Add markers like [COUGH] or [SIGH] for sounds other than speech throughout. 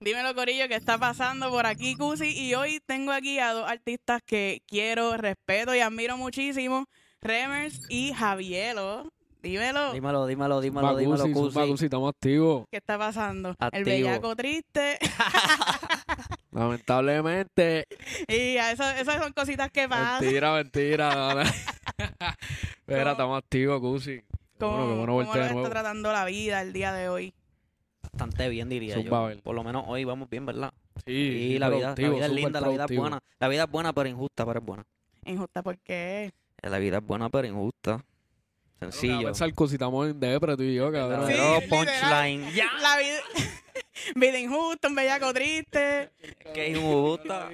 Dímelo, Corillo, ¿qué está pasando por aquí, Cusi? Y hoy tengo aquí a dos artistas que quiero, respeto y admiro muchísimo, Remers y Javielo. Dímelo, Dímelo, dímelo, dímelo, dímelo, Cusi, Cusi. zumba, Cusi, estamos activos. ¿qué está pasando? El bellaco triste. [LAUGHS] Lamentablemente. [LAUGHS] y eso, esas son cositas que pasan. Mentira, mentira. [LAUGHS] ¿Cómo? estamos activos, Cusi. ¿Cómo, bueno, cómo lo está tratando la vida el día de hoy? Bastante bien, diría Zumba, yo. Por lo menos hoy vamos bien, ¿verdad? Sí, Y sí, la vida, la vida es linda, la vida es buena. La vida es buena, pero injusta, pero es buena. Injusta, ¿por qué? La vida es buena, pero injusta. Sencillo. pensar, Cusi, estamos en depre, tú y yo, cabrón. Sí, punchline. ¡Ya! La vida, [LAUGHS] vida injusta, un bellaco triste. Que injusta.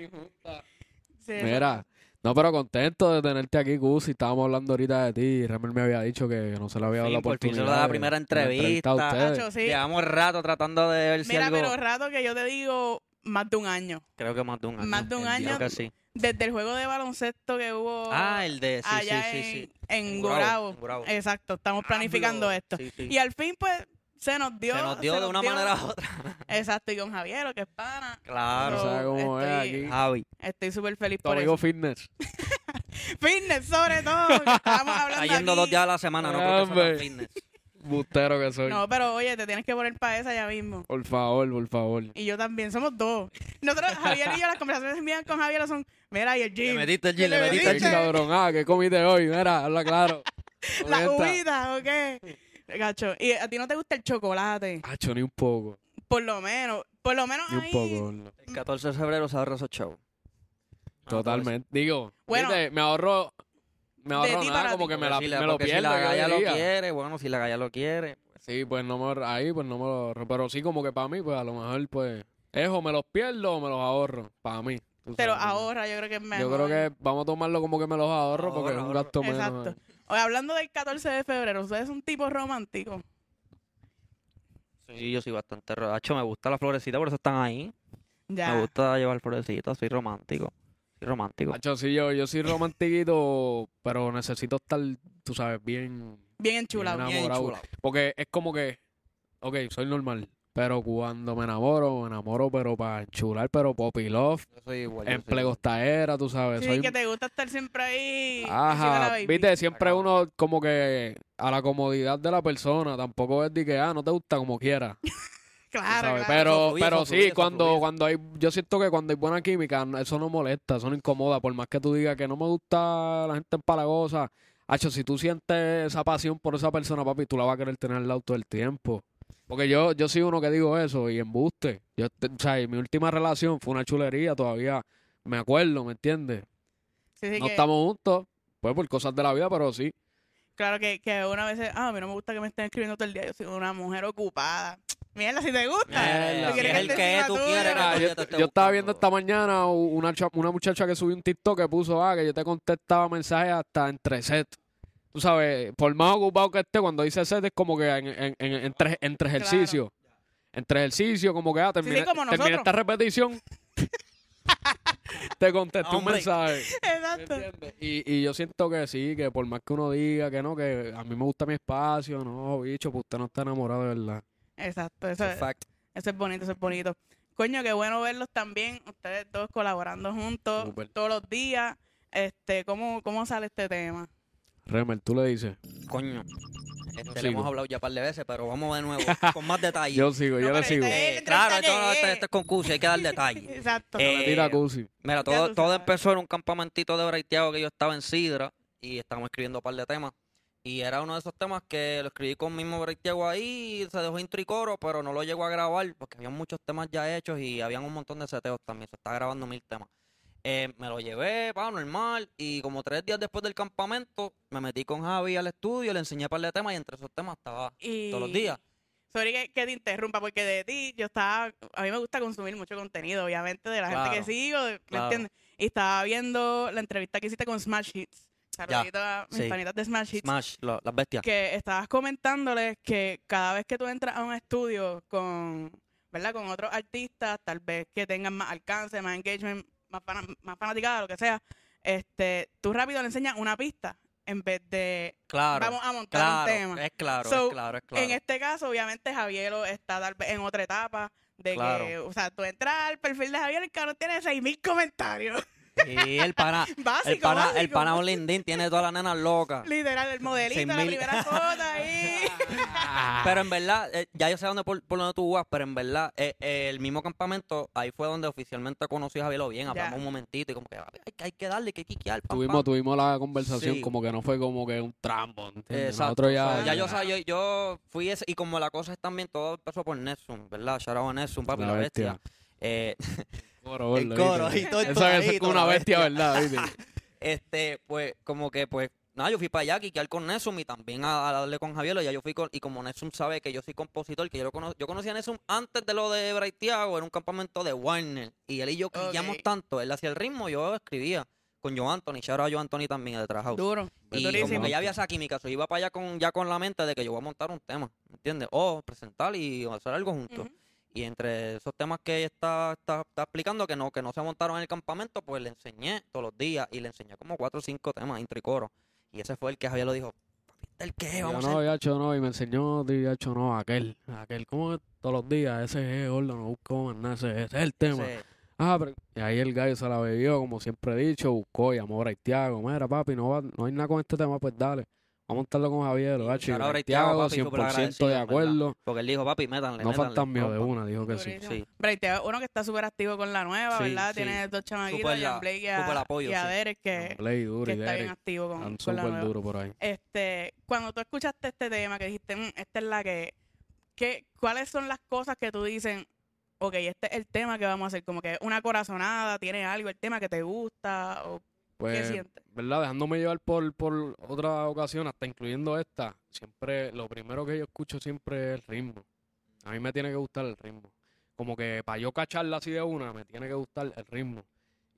Sí, Mira, no, pero contento de tenerte aquí, Cusi. Estábamos hablando ahorita de ti. y Remel me había dicho que no se le había dado Sí, la por fin oportunidad. se la primera entrevista. ustedes. Nacho, sí. Llevamos rato tratando de ver si Mira, algo... pero rato que yo te digo más de un año. Creo que más de un año. Más de un Creo año. que sí. Desde el juego de baloncesto que hubo Ah, el de... Sí, sí, allá sí, en, sí. en En Gurabo. Gurabo, en Gurabo. Exacto, estamos planificando Hablo. esto. Sí, sí. Y al fin, pues, se nos dio. Se nos dio de una dio. manera u otra. [LAUGHS] Exacto, y con Javier, que es pana. Claro. So, ¿Sabes cómo es estoy- aquí? Javi. Estoy súper feliz Tu por amigo eso. fitness. [LAUGHS] Fitness, sobre todo. que Estábamos hablando Está yendo aquí. dos días a la semana, no porque Hombre. son fitness. [LAUGHS] Bustero que soy. No, pero oye, te tienes que poner para esa ya mismo. Por favor, por favor. Y yo también, somos dos. Nosotros, Javier y yo, las conversaciones mías con Javier son, mira, y el Le gym. metiste el gym, le Le metiste el Qué gym. cabrón. Ah, ¿qué comiste hoy? Mira, habla claro. La Comenta. uvita, ¿ok? Gacho, y a ti no te gusta el chocolate, Hacho, ni un poco. por lo menos, por lo menos Ni un ahí. poco. no. El 14 de febrero se ahorra esos chavos. Totalmente. Digo, Bueno. ¿viste? me ahorro. Me ahorro ti nada, como ti. que me, la, si la, me lo porque pierdo. si la yo galla lo diría. quiere, bueno, si la galla lo quiere. Sí, pues no me ahí pues no me lo ahorro. Pero sí, como que para mí, pues a lo mejor, pues. Es o me los pierdo o me los ahorro. Para mí. tú Pero sabes. ahora yo creo que es mejor. Yo creo que vamos a tomarlo como que me los ahorro porque es un Ahorro, gasto menos. Exacto. eh. Oye, hablando del 14 de febrero, ¿ustedes son tipo romántico? Sí, yo soy bastante rodacho. Me gusta la florecita, por eso están ahí. Ya. Me gusta llevar florecitas, soy romántico. Soy romántico. Hacho, sí, yo, yo soy romantiquito, pero necesito estar, tú sabes, bien, Bien enchulado. Bien Bien chula. Porque es como que, ok, soy normal, pero cuando me enamoro, me enamoro, pero para enchular, pero poppy love, Yo soy igual. en tú sabes. Sí, soy, que te gusta estar siempre ahí. Ajá, viste, siempre uno como que a la comodidad de la persona, tampoco es de que, ah, no te gusta como quiera, [LAUGHS] Claro. Pero, pero sí, cuando, fluye. cuando hay, yo siento que cuando hay buena química, no- eso no molesta, eso no incomoda, por más que tú digas que no me gusta la gente empalagosa, Hacho, si tú sientes esa pasión por esa persona, papi, tú la vas a querer tener al lado todo el tiempo. Porque yo, yo soy uno que digo eso y embuste. Yo, o sea, y mi última relación fue una chulería, todavía me acuerdo, ¿me entiendes? Sí, sí, no que- estamos juntos, pues por cosas de la vida, pero sí. Claro que, que una vez, ah, a mí no me gusta que me estén escribiendo todo el día. Yo soy una mujer ocupada. Mierda, si te gusta. Mierda, si es el que tú quieres, yo, te estaba viendo esta mañana una, una muchacha que subió un TikTok que puso, ah, que yo te contestaba mensajes hasta entre set. Tú sabes, por más ocupado que esté, cuando dice set es como que en, en- en- entre, entre Claro. ejercicio. Entre ejercicio, como que, ah, terminé, como terminé nosotros. esta repetición. [LAUGHS] te contesté un mensaje. ¿me Exacto. Y, y yo siento que sí, que por más que uno diga que no, que a mí me gusta mi espacio, no, bicho, pues usted no está enamorado de verdad. Exacto. Eso, es eso es bonito, eso es bonito. Coño, qué bueno verlos también. Ustedes dos colaborando juntos Súper. todos los días. Este, ¿cómo, ¿Cómo sale este tema? Remel, tú le dices. Coño. Este, le hemos hablado ya un par de veces, pero vamos de nuevo, [LAUGHS] con más detalle. Yo sigo, No, yo le sigo. Eh, claro, esto, este, es. es concurso, hay que dar detalle. [LAUGHS] Exacto. Eh, tira Cusi. Mira, Ya todo, tú todo sabes. empezó en un campamentito de breiteado que yo estaba en Sidra y estábamos escribiendo un par de temas. Y era uno de esos temas que lo escribí con mismo breiteado ahí, se dejó intro y coro, pero no lo llegó a grabar porque había muchos temas ya hechos y habían un montón de seteos también. Se está grabando mil temas. Eh, me lo llevé, pa, normal, y como tres días después del campamento, me metí con Javi al estudio, le enseñé par de temas y entre esos temas estaba Y... todos los días. Sorry que, que te interrumpa, porque de ti yo estaba, a mí me gusta consumir mucho contenido, obviamente, de la gente que sigo, ¿me claro. entiendes? Y estaba viendo la entrevista que hiciste con Smash Hits. Saludito a mis sí. panitas de Smash Hits. Smash, lo- las bestias. Que estabas comentándoles que cada vez que tú entras a un estudio con, ¿verdad? Con otros artistas, tal vez que tengan más alcance, más engagement, más, más fanaticada, lo que sea, este, tú rápido le enseñas una pista en vez de Claro, vamos a montar claro, un tema. es claro, So, es claro, es claro. En este caso, obviamente, Javier está tal vez en otra etapa De Claro. que, o sea, tú entras al perfil de Javier, el cabrón tiene 6.000 comentarios. Y [LAUGHS] el pana, Básico, el pana, el pana tiene todas las nenas locas. Literal, el modelito, la 6.000. primera [LAUGHS] foto ahí. [LAUGHS] Pero en verdad, eh, ya yo sé dónde por, por donde tú vas, pero en verdad, eh, eh, el mismo campamento, ahí fue donde oficialmente conocí a Javier bien, hablamos Ya. un momentito y como que "Ay, hay, que- hay que darle, hay que quiquear. pam, Tuvimos, pam". tuvimos la conversación Sí. como que no fue como que un trampo, ¿entiendes? Exacto. Nosotros ya, o sea, ya yo, o sea, yo, yo fui ese, y como la cosa es también, todo empezó por Nessun, ¿verdad? Shout out a papi, La la, bestia. bestia. Eh, Coro, el coro y todo Eso, eso es como una bestia, bestia. [LAUGHS] ¿verdad? ¿viste? este, pues, como que, pues, nada, yo fui para allá a quiquear con Nessun y también a, a darle con Javier, ya yo fui con, y como Nessun sabe que yo soy compositor, que yo lo cono- yo conocí a Nessun antes de lo de Braithiago, en un campamento de Warner, y él y yo quillamos tanto, él hacía el ritmo, yo escribía con Joe Anthony, shout out a Joe Anthony también de. Duro, Y durísimo. como que ya había esa química, so, iba para allá con, ya con la mente de que yo voy a montar un tema, ¿entiendes? O presentar y hacer algo juntos. Y entre esos temas que ella está, está, está explicando que no, que no se montaron en el campamento, pues le enseñé todos los días y le enseñé como cuatro o cinco temas, intro y. Y ese fue el que Javier lo dijo, "Papi, ¿este el qué? Yo Vamos a no, hacer. ya hecho no, y me enseñó, ya hecho no, aquel, aquel, como todos los días, ese es, gordo, no busco más nada, ese, ese es el tema. Ese- Ah, pero, y ahí el gallo se la bebió, como siempre he dicho, buscó, llamó a Braithiago, mira papi, no, va, no hay nada con este tema, pues dale, vamos a montarlo con Javier, Braithiago, papi, súper 100% agradecido, de en verdad. acuerdo, Porque él dijo, papi, métanle, no métanle, fantasmeó de compa". una, dijo que sí. Sí. Uno que está súper activo con la nueva, Sí, ¿verdad? sí. Tiene dos chamaquitos, Jan Blake y a, apoyo, y a sí. Derek, que, Play duro que y está bien activo con, la súper nueva. duro por ahí. Este, cuando tú escuchaste este tema, que dijiste, "Mm, esta es la que, que, ¿cuáles son las cosas que tú dices, ok, este es el tema que vamos a hacer? Como que una corazonada, tiene algo, el tema que te gusta, o qué Pues, sientes? ¿verdad? Dejándome llevar por, por otra ocasión, hasta incluyendo esta, siempre, lo primero que yo escucho siempre es el ritmo. A mí me tiene que gustar el ritmo. Como que para yo cacharla así de una, me tiene que gustar el ritmo.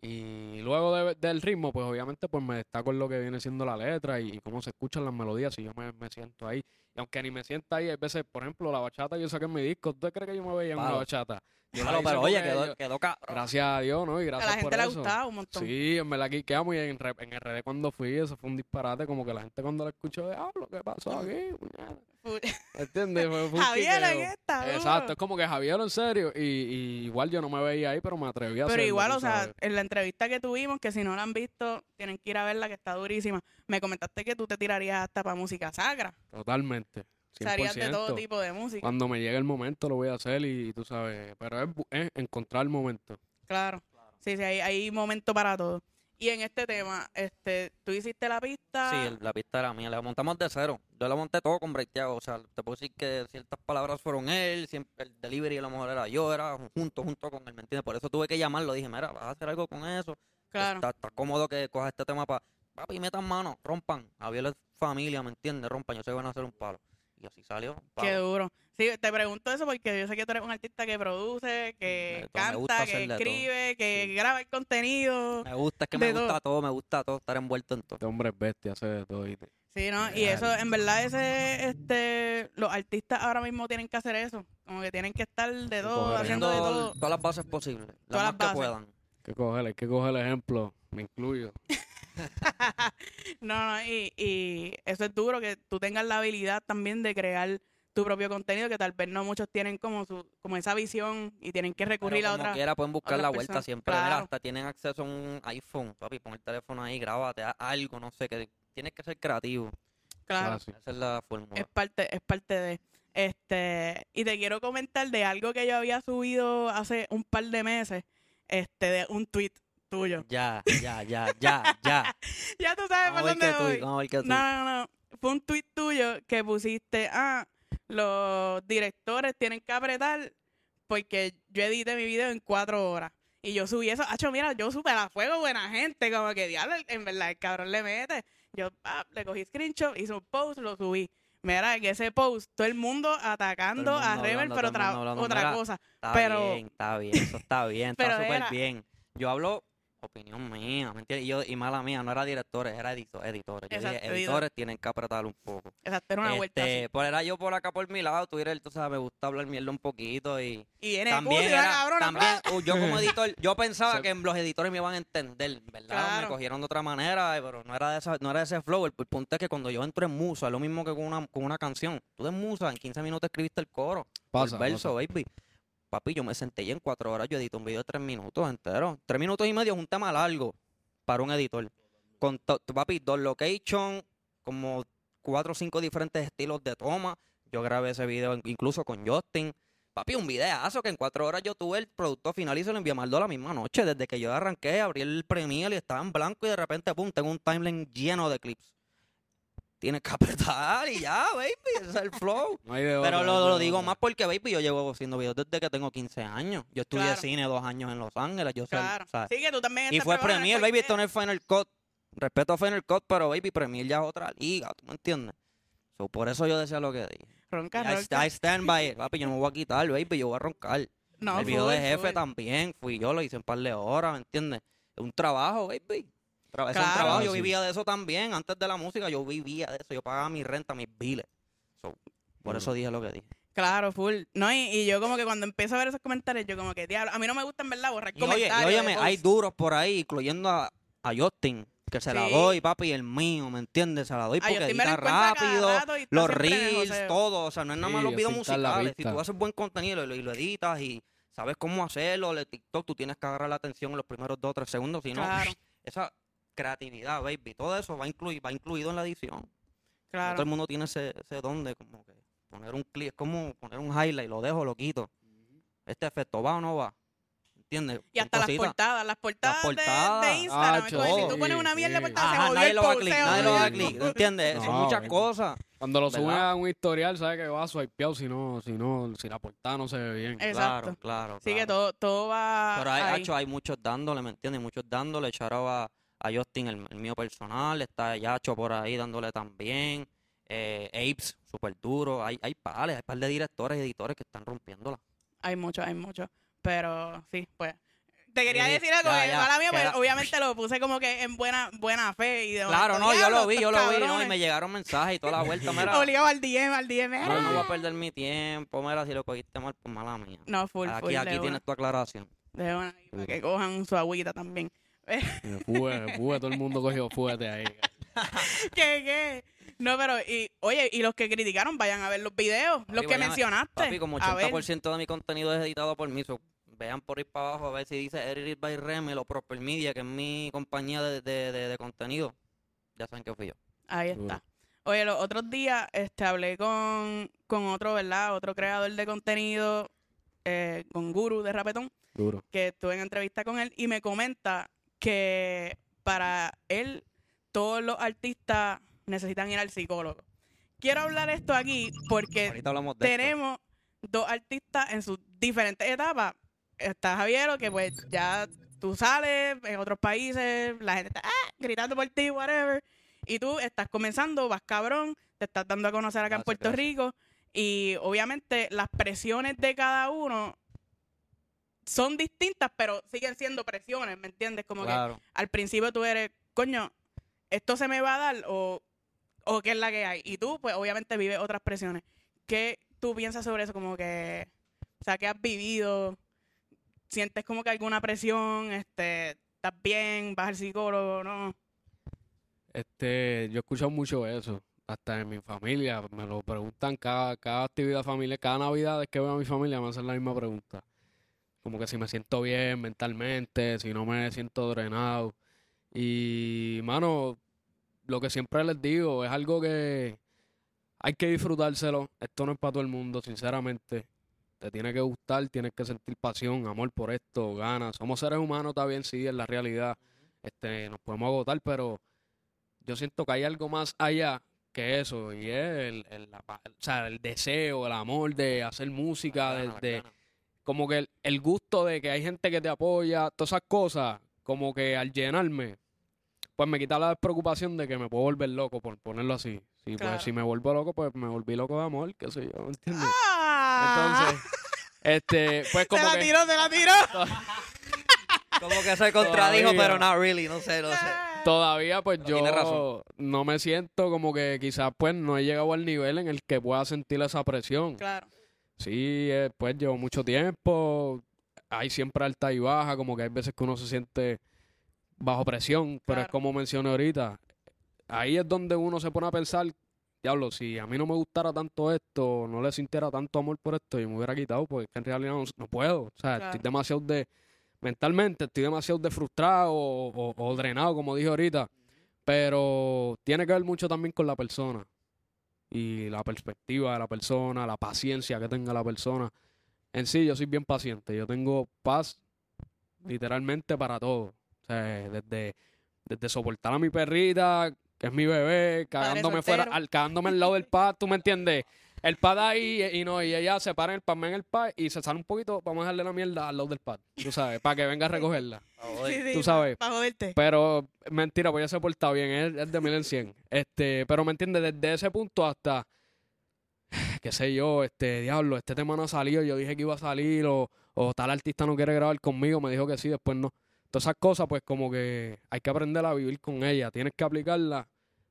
Y luego de- del ritmo, pues obviamente pues me destaco en lo que viene siendo la letra y, cómo se escuchan las melodías, si yo me, me siento ahí. Y aunque ni me sienta ahí, hay veces, por ejemplo, la bachata yo saqué en mi disco, ¿usted cree que yo me veía en una bachata? La Claro, pero oye, quedó, quedó cabrón. Gracias a Dios, ¿no? Y A gracias la por gente le ha eso. gustado un montón. Sí, en verdad aquí quedamos y en, en RD cuando fui, eso fue un disparate, como que la gente cuando la escuchó, diablo, ¿qué pasó aquí? puñeta?" Fu- ¿Entiendes? Fue, fue un [LAUGHS] Javier en esta. Exacto, es como que Javier en serio, y, y igual yo no me veía ahí, pero me atreví a Pero hacerlo, igual, tú o sea, en la entrevista que tuvimos, que si no la han visto, tienen que ir a verla, que está durísima. Me comentaste que tú te tirarías hasta para música sacra. totalmente, Harías de todo 100%. tipo de música. Cuando me llegue el momento lo voy a hacer y, tú sabes, pero es, encontrar el momento. Claro. Sí, sí, hay, hay momento para todo. Y en este tema, este, tú hiciste la pista. Sí, el- la pista era mía, la montamos de cero. Yo la monté todo con Breiteago, o sea, te puedo decir que ciertas palabras fueron él, siempre el delivery a lo mejor era yo, era junto, junto con él, ¿me entiendes? Por eso tuve que llamarlo, dije, mira, vas a hacer algo con eso. claro. Está, está cómodo que cojas este tema para, papi, metan mano, rompan, Javier es familia, ¿me entiendes? Rompan, yo sé que van a hacer un palo. Y así salió. Qué duro. Sí, te pregunto eso porque yo sé que tú eres un artista que produce, que gusta canta, que todo. escribe, que Sí. graba el contenido. Me gusta, es que me gusta todo. todo, me gusta todo, estar envuelto en todo. Este hombre es bestia, hace de todo. Sí, ¿no? Y eso, en verdad, ese, este, los artistas ahora mismo tienen que hacer eso. Como que tienen que estar de todo, coger haciendo de todo. todas las bases posibles, las Todas más las que bases. puedan. Hay que coger, hay que coger el ejemplo, me incluyo. [LAUGHS] No, [LAUGHS] no, y, y eso es duro, que tú tengas la habilidad también de crear tu propio contenido, que tal vez no muchos tienen como su como esa visión y tienen que recurrir Pero a como otra. quiera pueden buscar la vuelta personas. siempre. Mira, hasta tienen acceso a un iPhone, papi, pon el teléfono ahí, grábate algo, no sé, que tienes que ser creativo. Claro. Fácil. Esa es la fórmula. Es parte, es parte de. Este, y te quiero comentar de algo que yo había subido hace un par de meses, este, de un tweet tuyo. Ya, ya, ya, ya, [LAUGHS] ya. ya tú sabes Vamos por dónde voy. vamos a ver qué tú. No, no, no. Fue un tweet tuyo que pusiste, ah, los directores tienen que apretar porque yo edité mi video en cuatro horas. Y yo subí eso. Hacho, mira, yo super a fuego, buena gente. Como que diablo, en verdad, el cabrón le mete. Yo ah, le cogí screenshot, hice un post, lo subí. Mira, que ese post, todo el mundo atacando el a Rebel, hablando, pero otra, hablando. otra Mira, cosa. Está pero- bien, está bien, eso está bien, [LAUGHS] está súper bien. Yo hablo opinión mía, ¿me entiendes? Y, yo, y mala mía, no era directores, era edito- editores. Yo Exacto, dije, editor. editores tienen que apretar un poco. Exacto, era una vuelta así. Este, pues era yo por acá por mi lado, Twitter, tú sabes, me gusta hablar mierda un poquito y Y viene también la era, cabrona, también uh, yo como editor, yo pensaba que los editores me iban a entender, ¿verdad? Claro. Me cogieron de otra manera, eh, pero no era de esa, no era de ese flow. El, el punto es que cuando yo entro en musa, es lo mismo que con una, con una canción. Tú de musa, en 15 minutos escribiste el coro, Pasa, el verso, pasa. baby. Papi, yo me senté y en cuatro horas yo edito un video de tres minutos entero. Tres minutos y medio es un tema largo para un editor. Con papi, dos location, como cuatro o cinco diferentes estilos de toma. Yo grabé ese video in- incluso con Justin. Papi, un videazo que en cuatro horas yo tuve el producto final y se lo envié a Maldo la misma noche. Desde que yo arranqué, abrí el Premiere y estaba en blanco y de repente, pum, tengo un timeline lleno de clips. Tienes que apretar y ya, baby, ese es el flow. No hay de Pero lo, no digo más porque, baby, yo llevo haciendo videos desde que tengo 15 años. Yo estudié Claro. cine dos años en Los Ángeles. Yo sé, Claro. ¿sabes? Sí, que tú también Y fue Premiere, baby, esto no es Final Cut. Respeto a Final Cut, pero, baby, Premiere ya es otra liga, ¿tú me entiendes? So, por eso yo decía lo que dije. Ronca, I, ronca. I stand by it, papi, yo no me voy a quitar, baby, yo voy a roncar. No, el video de jefe también, fui yo, lo hice un par de horas, ¿me entiendes? Es un trabajo, baby. Tra- es un Claro. trabajo, yo vivía de eso también. Antes de la música, yo vivía de eso. Yo pagaba mi renta, mis biles. So, por eso dije lo que dije. Claro, full. No, y, y yo como que cuando empiezo a ver esos comentarios, yo como que, diablo, a mí no me gusta en verdad borrar Y, oye, comentarios. óyeme, hay duros por ahí, incluyendo a, a Justin, que se la doy, papi, el mío, ¿me entiendes? Se la doy porque edita rápido, los reels, todo. O sea, no es nada más Sí, los videos musicales. Si tú haces buen contenido y lo, y lo editas y sabes cómo hacerlo, el TikTok, tú tienes que agarrar la atención en los primeros dos o tres segundos. Si no, Claro, esa creatividad, baby, todo eso va, incluir, va incluido en la edición. No claro. todo el mundo tiene ese, ese don de como que poner un clip, es como poner un highlight, lo dejo, lo quito. Este efecto va o no va. ¿Entiendes? Y hasta las portadas, las portadas, de- portadas. de, Instagram. Ah, si tú sí, pones una mierda de sí. portada, se Ajá, jodió nadie el a post, se nadie lo va a jodió el clic. ¿entiendes? Son No, muchas cosas. Cuando lo suben a un historial, sabe que va swipeado si no, si no, si la portada no se ve bien. Exacto. Claro, claro. Sí, que claro. todo, todo va Pero hay, ahí. hacho, hay muchos dándole, ¿me entiendes? Muchos dándole. Charo Justin, el, el mío personal. Está Yacho por ahí dándole también. Eh, Apes, súper duro. Hay, hay pares, hay par de directores y editores que están rompiéndola. Hay mucho, hay mucho. Pero sí, pues. Te quería Sí, decir algo, ya, eh, ya, mala mía, pues obviamente lo puse como que en buena buena fe y de Claro, no, yo lo "Diablo, vi, yo lo vi, ¿no? Y cabrones". me llegaron mensajes y toda la vuelta. Mira, [LAUGHS] Obligado al DM, al DM. mira. no voy a perder mi tiempo. Mira, si lo cogiste mal, pues mala mía. No, full, full. Aquí, aquí una, tienes tu aclaración. de una, para que cojan su agüita también. Me Fue, fue, todo el mundo cogió fuerte ahí. [LAUGHS] ¿Qué, qué? No, pero, y, oye, y los que criticaron, vayan a ver los videos, los que vayan mencionaste. Papi, como A ver. 80% de mi contenido es editado por mí. so, vean por ir para abajo a ver si dice Edited by Remel o Proper Media, que es mi compañía de, de, de- de contenido. Ya saben que fui yo. Ahí está. Oye, los otros días este, hablé con, con otro, ¿verdad? Otro creador de contenido, eh, con Guru de Rapetón, Duro. que estuve en entrevista con él y me comenta que para él todos los artistas necesitan ir al psicólogo. Quiero hablar esto aquí porque esto. tenemos dos artistas en sus diferentes etapas. Está Javiero, que pues ya tú sales en otros países, la gente está "Ah", gritando por ti, whatever. Y tú estás comenzando, vas cabrón, te estás dando a conocer acá en Puerto gracias. Rico. Y obviamente las presiones de cada uno son distintas, pero siguen siendo presiones, ¿me entiendes? Como que al principio tú eres, coño, ¿esto se me va a dar o, o qué es la que hay? Y tú, pues obviamente vives otras presiones. ¿Qué tú piensas sobre eso? Como que, o sea, ¿qué has vivido? ¿Sientes como que alguna presión? Este, ¿Estás bien? ¿Vas al psicólogo? ¿No? Este, yo he escuchado mucho eso, hasta en mi familia, me lo preguntan cada, cada actividad familiar, cada Navidad es que veo a mi familia me hacen la misma pregunta. Como que si me siento bien mentalmente, si no me siento drenado. Y, mano, lo que siempre les digo es algo que hay que disfrutárselo. Esto no es para todo el mundo, sinceramente. Te tiene que gustar, tienes que sentir pasión, amor por esto, ganas. Somos seres humanos, está bien, sí, es la realidad. Este, nos podemos agotar, pero yo siento que hay algo más allá que eso, y es el, el- la pa- o sea, el deseo, el amor de hacer música, de, de- ganas. Como que el, el gusto de que hay gente que te apoya, todas esas cosas, como que al llenarme, pues me quita la preocupación de que me puedo volver loco, por ponerlo así. Si, Claro. pues, si me vuelvo loco, pues me volví loco de amor, qué sé yo, ¿me entiendes? ¡Ah! Entonces, este, pues [LAUGHS] se como la que... tiró, se la tiró. [LAUGHS] Como que se contradijo, Todavía. pero not really, no sé, no sé. Todavía, pues Pero tiene yo razón. no me siento como que quizás pues no he llegado al nivel en el que pueda sentir esa presión. Claro. Sí, eh, pues llevo mucho tiempo, hay siempre alta y baja, como que hay veces que uno se siente bajo presión, pero es como mencioné ahorita, ahí es donde uno se pone a pensar, diablo, si a mí no me gustara tanto esto, no le sintiera tanto amor por esto, yo me hubiera quitado, porque en realidad no, no puedo. O sea, Claro. estoy demasiado de, mentalmente, estoy demasiado de frustrado o, o- o drenado, como dije ahorita. Pero tiene que ver mucho también con la persona y la perspectiva de la persona, la paciencia que tenga la persona. En sí, yo soy bien paciente. Yo tengo paz literalmente para todo. O sea, desde, desde soportar a mi perrita, que es mi bebé, cagándome fuera, al, cagándome al lado del pad, ¿tú me entiendes? El pad ahí y, y no, y ella se para en el pad, en el pad y se sale un poquito, vamos a dejarle la mierda al lado del pad, tú sabes, para que venga a recogerla. [LAUGHS] tú sabes. Para joderte. Pero, mentira, pues ya se porta bien, es, es de mil en cien. Este, pero me entiendes, desde ese punto hasta, [SIGHS] qué sé yo, este, diablo, este tema no ha salido, yo dije que iba a salir, o, o tal artista no quiere grabar conmigo, me dijo que sí, después no. Todas esas cosas, pues como que hay que aprender a vivir con ella, tienes que aplicarla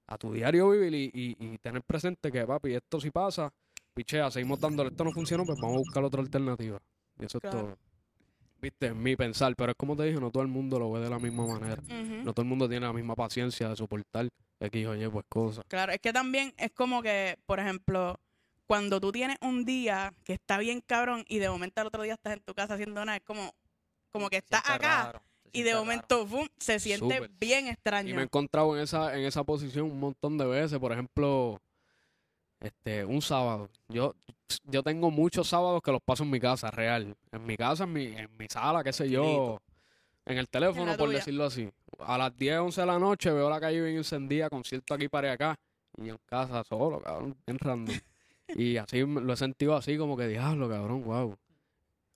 a tu diario vivir y, y- y tener presente que, papi, esto si pasa, pichea, seguimos dándole, esto no funcionó, pues vamos a buscar otra alternativa. Y eso Claro. es todo. Viste, es mi pensar, pero es como te dije, no todo el mundo lo ve de la misma manera. No todo el mundo tiene la misma paciencia de soportar X o Y, pues cosas. Claro, es que también es como que, por ejemplo, cuando tú tienes un día que está bien cabrón y de momento al otro día estás en tu casa haciendo nada, es como, como que estás acá raro, y de momento ¡fum! se siente bien Y extraño. me he encontrado en esa, en esa posición un montón de veces. Por ejemplo, este, un sábado. Yo, yo tengo muchos sábados que los paso en mi casa, real. En mi casa, en mi, en mi sala, qué sé yo. En el teléfono, por tuya. decirlo así. A las 10, 11 de la noche veo la calle bien encendida, concierto aquí para acá. Y en casa solo, cabrón, bien random. [LAUGHS] y así me- lo he sentido así, como que diablo, cabrón, wow.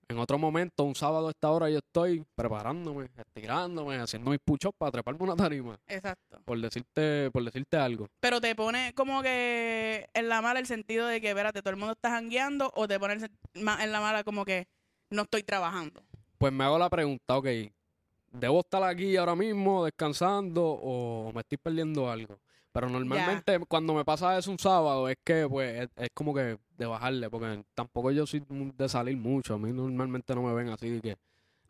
En otro momento, un sábado a esta hora, yo estoy preparándome, estirándome, haciendo mis puchos para treparme una tarima Exacto. por decirte, por decirte algo. Pero te pone como que en la mala el sentido de que, espérate, todo el mundo está jangueando o te pone en la mala como que no estoy trabajando. Pues me hago la pregunta, ok, ¿debo estar aquí ahora mismo descansando o me estoy perdiendo algo? Pero normalmente cuando me pasa eso un sábado es que pues es, es como que de bajarle, porque tampoco yo soy de salir mucho, a mí normalmente no me ven así de que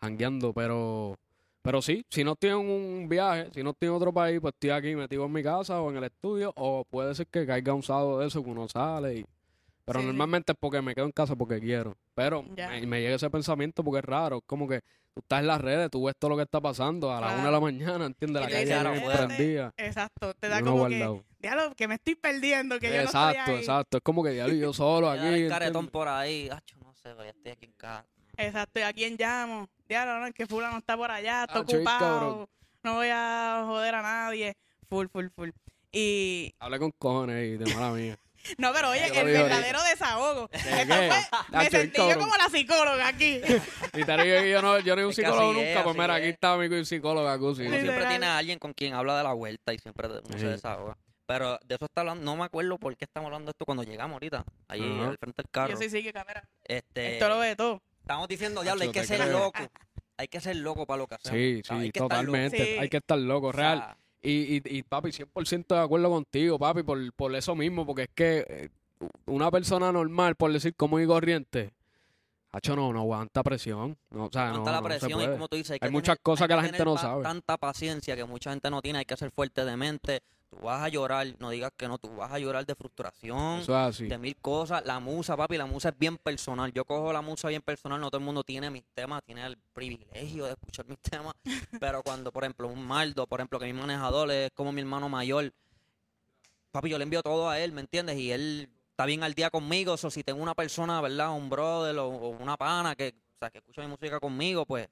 jangueando, pero pero sí, si no estoy en un viaje, si no estoy en otro país, pues estoy aquí metido en mi casa o en el estudio, o puede ser que caiga un sábado de eso que uno sale y... Pero Sí, sí. normalmente es porque me quedo en casa porque quiero. Pero me, me llega ese pensamiento porque es raro. Es como que tú estás en las redes, tú ves todo lo que está pasando a las Claro. una de la mañana, ¿entiendes? La calle prendida. Exacto. Te da como que, guardado. diablo, que me estoy perdiendo, que yo no Exacto, estoy ahí. exacto. Es como que diablo, yo [LAUGHS] solo aquí. hay caretón por ahí. Acho, no sé, ya estoy aquí en casa. Exacto, ¿y a quién llamo? Diablo, no, es que fulano está por allá, está ocupado, cabrón. no voy a joder a nadie. Full, full, full. Y, Hablé con cojones y de mala mía. No, pero oye, el verdadero desahogo. Me sentí yo como la psicóloga aquí. Y te digo que yo no, yo no soy un psicólogo nunca, pues mira, aquí está mi psicóloga, siempre tiene a alguien con quien habla de la vuelta y siempre se desahoga. Pero de eso está hablando, no me acuerdo por qué estamos hablando de esto cuando llegamos ahorita, ahí al frente del carro. Yo sí, sí, que cámara. Este, Esto lo ve todo. Estamos diciendo, diablo, hay que ser creo. loco. Hay que ser loco para lo que hacemos. Sí, sí, totalmente. Sí. Hay que estar loco, O sea, real. Y, y, y papi, 100% de acuerdo contigo, papi, por, por eso mismo, porque es que eh, una persona normal, por decir común y corriente, hacho no, no aguanta presión. No, o sea, no, aguanta la no se presión y como tú dices, hay, Hay que muchas tener- cosas hay que la gente no sabe. Tanta paciencia que mucha gente no tiene, hay que ser fuerte de mente. Tú vas a llorar, no digas que no, tú vas a llorar de frustración, Eso es así. de mil cosas. La musa, papi, la musa es bien personal. Yo cojo la musa bien personal, no todo el mundo tiene mis temas, tiene el privilegio de escuchar mis temas. [LAUGHS] Pero cuando, por ejemplo, un Maldo, por ejemplo, que mi manejador es como mi hermano mayor, papi, yo le envío todo a él, ¿me entiendes? Y él está bien al día conmigo. O si tengo una persona, ¿verdad? Un brother o, o una pana que, o sea, que escucha mi música conmigo, pues,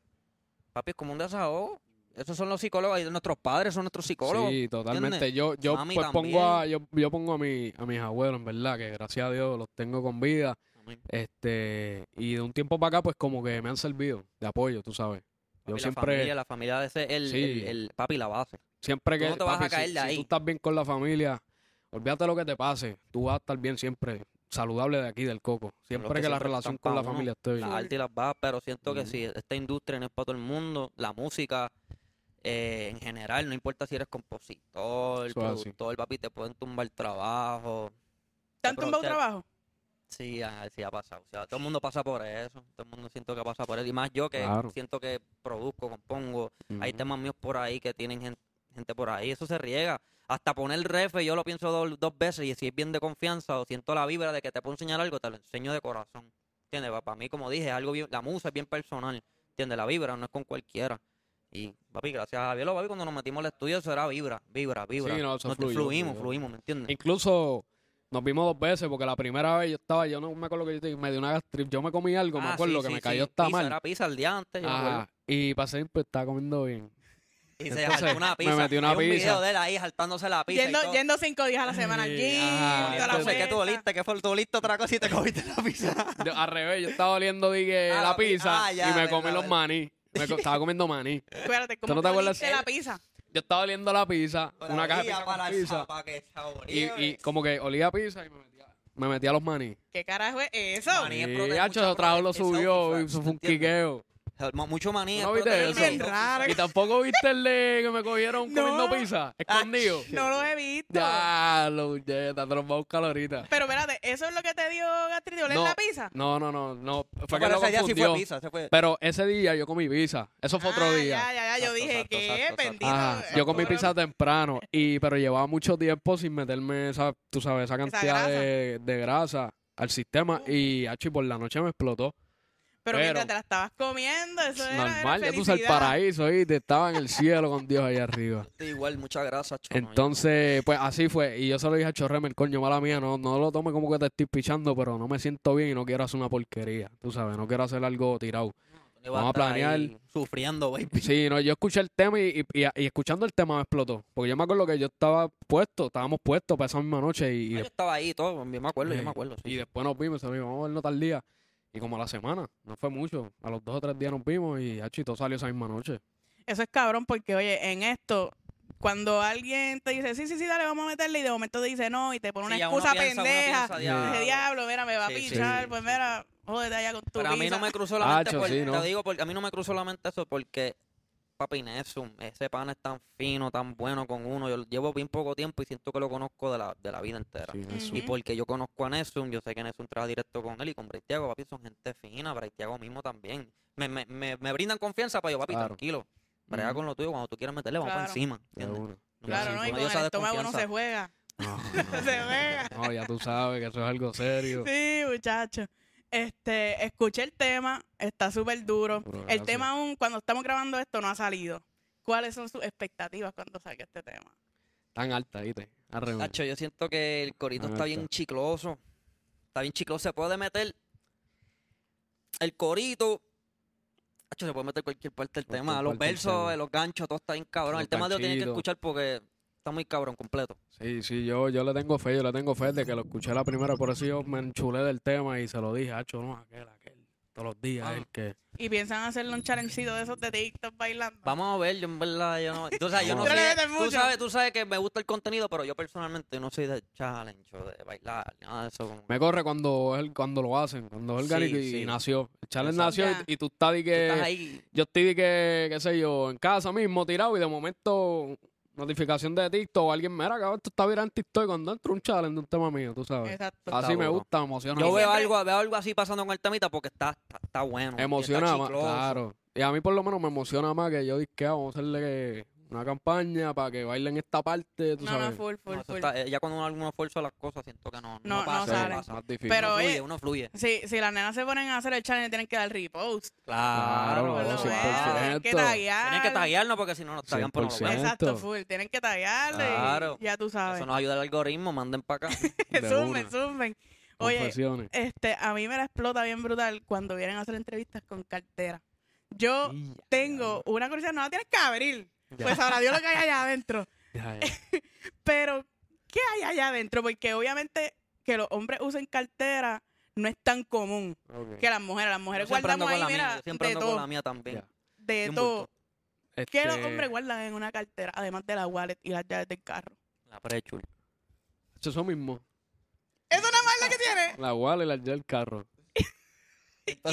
papi, es como un desahogo. Esos son los psicólogos, nuestros padres son nuestros psicólogos. Sí, totalmente. ¿entiendes? Yo, yo Mami pues pongo a, yo, yo pongo a mi, a mis abuelos, en verdad, que gracias a Dios los tengo con vida. Amén. Este, y de un tiempo para acá, pues como que me han servido de apoyo, tú sabes. Yo Papi, siempre, La familia, la familia ese es el, Sí. el, el- papi, la base. siempre Tú que no te vas a papi, si- caer de si, ahí. tú estás bien con la familia, olvídate lo que te pase, tú vas a estar bien siempre saludable de aquí del coco. Siempre que, que la siempre relación con la uno. familia esté bien. Las y las bajas, pero siento que si esta industria no es para todo el mundo, la música eh, en general, no importa si eres compositor, productor, papi, te pueden tumbar trabajo. ¿Te han Pero, tumbado trabajo? Sí, ah, sí ha pasado. O sea, todo el mundo pasa por eso. Todo el mundo siento que pasa por eso. Y más yo que Claro. siento que produzco, compongo. Hay temas míos por ahí que tienen gente, gente por ahí, eso se riega. Hasta poner refe, yo lo pienso dos, dos veces y si es bien de confianza o siento la vibra de que te puedo enseñar algo, te lo enseño de corazón. ¿Entiendes? Para mí, como dije, es algo bien, la musa es bien personal. ¿Entiendes? La vibra no es con cualquiera. Y, papi, gracias a Javier lo papi, cuando nos metimos al estudio, eso era vibra, vibra, vibra. Sí, no, eso Nos- fluyó, fluimos, fluyó. fluimos, ¿me entiendes? Incluso nos vimos dos veces porque la primera vez yo estaba, yo no me acuerdo que yo te- me dio una gastrip, yo me comí algo, me Ah, acuerdo sí, que sí, me sí. cayó esta Pizza, mal. Era pizza el día antes, yo me. Ajá, y pasé pues estaba comiendo bien. Y se jaltó una me pizza. metí una Hay un pizza. video de él ahí jaltándose la pizza y Yendo, todo. yendo cinco días a la semana al gym, Entonces, ¿qué tú oliste? ¿Qué fue? ¿Tú oliste otra cosa y te comiste la pizza? Yo, al revés, yo estaba oliendo dije, Ah, la la pi- pizza ah, ya, y me comí los maní. Me co- estaba comiendo maní. Espérate, ¿Tú ¿cómo no te acuerdas? oliste la pizza? Yo estaba oliendo la pizza, una caja de pizza, con para pizza para que y, y como que olía a pizza y me metía, me metía los maní. ¿Qué carajo es eso? Maní. es Y prote- hacho, mucha eso trajo lo prote- es subió y eso fue un ¿entiendes? quiqueo. Mucho maní. ¿No viste eso? Bien raro. Y tampoco viste el de que me cogieron [LAUGHS] No. comiendo pizza, escondido. [LAUGHS] No lo he visto. Ya, lo muñeca, te los voy a buscar ahorita. Pero espérate, ¿eso es lo que te dio gastritis? ¿Oler No. la pizza? No, no, no, no. Fue que Pero lo ese día sí confundió. fue pizza. se fue. Pero ese día yo comí pizza. Eso fue otro Ah, día. Ya, ya, ya. Yo dije, exacto. Bendito. Ajá, eh, yo comí pizza temprano, y pero llevaba mucho tiempo sin meterme esa, tú sabes, esa cantidad grasa. de, de grasa al sistema y achi, por la noche me explotó. Pero, pero- mientras te la estabas comiendo, eso era Normal, ya tú el paraíso, y te estaba en el cielo con Dios allá arriba. Igual, mucha grasa. chono, Entonces, pues así fue. Y yo se lo dije a Chorreme, el coño, mala mía, no, no lo tome como que te estoy pichando, pero no me siento bien y no quiero hacer una porquería. Tú sabes, no quiero hacer algo tirado. vamos a estar planear. ahí Sufriendo, baby. Sí, no, yo escuché el tema y, y- y- y escuchando el tema me explotó. Porque yo me acuerdo que yo estaba puesto, estábamos puestos para esa misma noche y, y Ah, yo estaba ahí y todo, yo me acuerdo, yo me acuerdo. sí. Y después nos vimos, se vamos a vernos tal día. Y como a la semana, no fue mucho. A los dos o tres días nos vimos y hachi, todo salió esa misma noche. Eso es cabrón porque, oye, en esto, cuando alguien te dice, sí, sí, sí, dale, vamos a meterle, y de momento te dice no, y te pone una Sí, excusa piensa, pendeja. piensa, diablo. Dice, diablo, mira, me va a Sí, pichar, Sí, pues mira, jódete allá con tu Pero a mí no me cruzó la mente, Hacho, por- sí, ¿no? te digo, porque a mí no me cruzó la mente eso porque, papi, Nesum, ese pan es tan fino, tan bueno con uno. Yo llevo bien poco tiempo y siento que lo conozco de la, de la vida entera. Sí. Y porque yo conozco a Nesum, yo sé que Nesum trabaja directo con él y con Braithiago, papi, son gente fina, Braithiago mismo también. Me, me, me, me brindan confianza para yo, papi, Claro. tranquilo. Brega con lo tuyo, cuando tú quieras meterle, vamos Claro. para encima. Claro, ¿no? Y con el estómago no se juega. No, [LAUGHS] Se juega. no, ya tú sabes que eso es algo serio. Sí, muchacho. Este, escuché el tema, está súper duro. El gracias. tema aún, cuando estamos grabando esto, no ha salido. ¿Cuáles son sus expectativas cuando salga este tema? Tan alta, ¿viste? Al revés. Hacho, yo siento que el corito está bien chicloso. Está bien chicloso. Se puede meter el corito. Hacho, se puede meter cualquier parte del tema. Los versos, los ganchos, todo está bien cabrón. Los el tema de lo tienen que escuchar porque está muy cabrón completo. Sí, sí, yo, yo le tengo fe, yo le tengo fe de que lo escuché la primera, por eso yo me enchulé del tema y se lo dije, hacho, no, aquel, aquel, todos los días, Ah. el que... Y piensan hacerle un challengecito de esos de TikTok bailando. Vamos a ver, yo en verdad, yo no. Tú yo no [LAUGHS] soy- tú sabes, tú sabes que me gusta el contenido, pero yo personalmente no soy de challenge o de bailar, nada de eso. como- Me corre cuando el- cuando lo hacen, cuando es Sí, y, sí. y nació. El challenge Exacto. nació y, y tú estás de Tú estás que... ahí. Yo estoy de que, qué sé yo, en casa mismo tirado y de momento notificación de TikTok o alguien, mira, cabrón, esto está virando en TikTok y cuando entra un challenge de un tema mío, tú sabes. Exacto. Así me gusta, me emociona. Yo veo algo, veo algo así pasando con el temita porque está, está, está bueno. emociona está más, chicloso. claro. Y a mí por lo menos me emociona más que yo dije, "Ah, vamos a hacerle una campaña para que bailen esta parte, tú No, sabes. no, full, full, No, full. está- ya cuando uno, uno esfuerza las cosas, siento que no, No, no pasa, sale. pasa. más difícil. Pero, uno fluye, uno fluye. Si, si las nenas se ponen a hacer el challenge, tienen que dar repost. Claro, menos, 100%. Tienen que taguear. Tienen que taguearnos porque si no nos taguean por no lo 100%. ven. Exacto, full. Tienen que taguearle. y Claro. Ya tú sabes. Eso nos ayuda al algoritmo, manden para acá. [LAUGHS] Una. zumben. Oye, este, a mí me la explota bien brutal cuando vienen a hacer entrevistas con cartera. Yo tengo una curiosidad, no la tienes que abrir. Ya. Pues ahora Dios lo que hay allá adentro. Ya, ya. [LAUGHS] Pero, ¿qué hay allá adentro? Porque obviamente que los hombres usen cartera no es tan común que las mujeres. Las Yo mujeres siempre ando guardamos con ahí, la mía, mira, yo siempre de ando con todo. la mía también. Ya. De todo. ¿Qué los Este, hombres guardan en una cartera, además de la wallet y las llaves del carro? La prechul. Eso mismo. ¿Eso nada más es lo que tiene? La wallet y la del carro.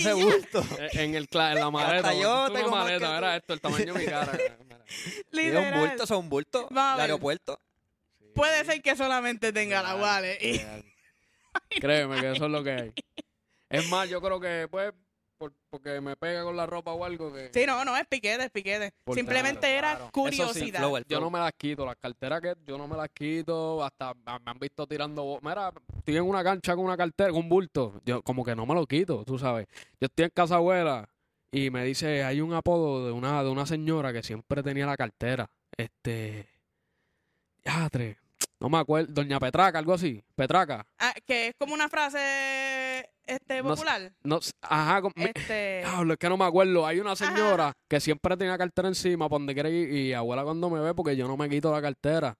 Ya. bulto. Eh, en el en la maleta. yo tengo una maleta, tú. esto, el tamaño de mi cara. Es [LAUGHS] un Literal. bulto, son un bulto. A El aeropuerto. Puede ser que solamente tenga la wallet. y- Real. Créeme que eso es lo que hay. Es más, yo creo que pues por- porque me pega con la ropa o algo que... Sí, no, no, es piquete, es piquete. Por Simplemente claro, era claro. curiosidad. flow, el Yo flow. no me las quito, las carteras que yo no me las quito, hasta me me han visto tirando, mira, estoy en una cancha con una cartera, con un bulto, yo como que no me lo quito, tú sabes. Yo estoy en casa abuela y me dice, hay un apodo de una de una señora que siempre tenía la cartera, este, yatre, no me acuerdo, doña Petraca, algo así, Petraca, Ah, que es como una frase este popular. no, ajá, con- Este, es que no me acuerdo. Hay una señora que siempre tenía cartera encima para donde quiere ir. Y abuela cuando me ve, porque yo no me quito la cartera,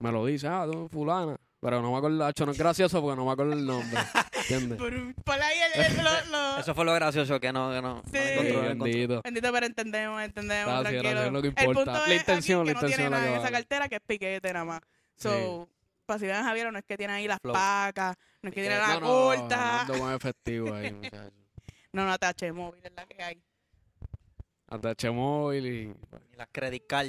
me lo dice, ah, tú, fulana. Pero no me acuerdo, hacho, no es gracioso porque no me acuerdo el nombre. ¿Entiendes? [LAUGHS] por, por ahí el, el- lo- lo- Eso fue lo gracioso que no, que no. Sí. no encontró. bendito. Bendito, pero entendemos, entendemos, Gracias, tranquilo. gracias, es lo que El importa. punto La es intención, aquí la que no tiene intención la nada en esa cartera que es piquete nada más. So, para si ven a Javier, no es que tiene ahí las Flow. pacas, no es que tiene que- la No, no, corta. con efectivo ahí, muchachos. No, no, [LAUGHS] TH móvil es la que hay. ATH móvil y... Y las credit card.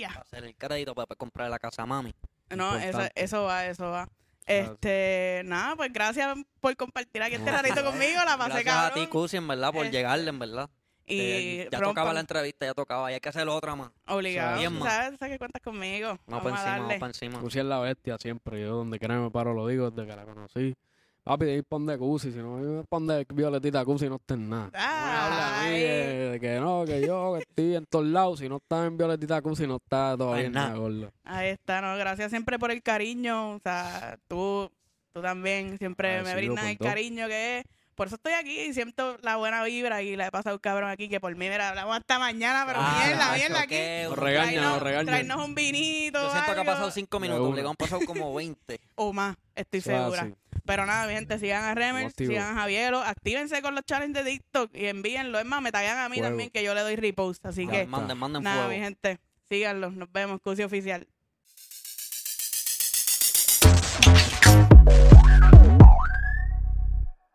¡Ya! Para hacer el crédito para comprar la casa mami. No, eso, eso va, eso va. Gracias. Este, nada, pues gracias por compartir aquí este ratito [LAUGHS] conmigo, la pasé Gracias a ti, cabrón. Cusi, en verdad, por Este, llegarle, en verdad. Y Eh, ya rompan, tocaba la entrevista, ya tocaba. Y hay que hacer otra más. obligado. Bien, man. ¿Sabes? ¿Sabes que cuentas conmigo? Vamos Vamos para encima, darle. vamos para encima. Cusi es la bestia siempre. Yo donde quiera me paro lo digo desde que la conocí. Papi, de ir pon de Cusi. Si no pon de Violetita Cusi, no estés en nada. No me habla a mí Ay. de, de que no, que yo que estoy en todos lados. Si no estás en Violetita Cusi, no estás todavía en nada. gordo. Ahí está, no, gracias siempre por el cariño, o sea, tú, tú también siempre me brindas el todo. cariño que es. Por eso estoy aquí y siento la buena vibra y la he pasado cabrón aquí, que por mí, mira, hablamos hasta mañana, pero Ah, mierda, mierda aquí. qué Nos regaña, Traernos- nos regaña. traernos un vinito Yo siento que ha pasado cinco minutos, le han pasado como 20. [LAUGHS] o más, estoy segura. Pero nada, mi gente, sigan a Remer, sigan a Javiero, actívense con los challenges de TikTok y envíenlo. Es más, me tagan a mí Fuego. también que yo le doy repost. Así Ya que. Manden, manden nada, fuego. mi gente, síganlos. Nos vemos, Cusi Oficial.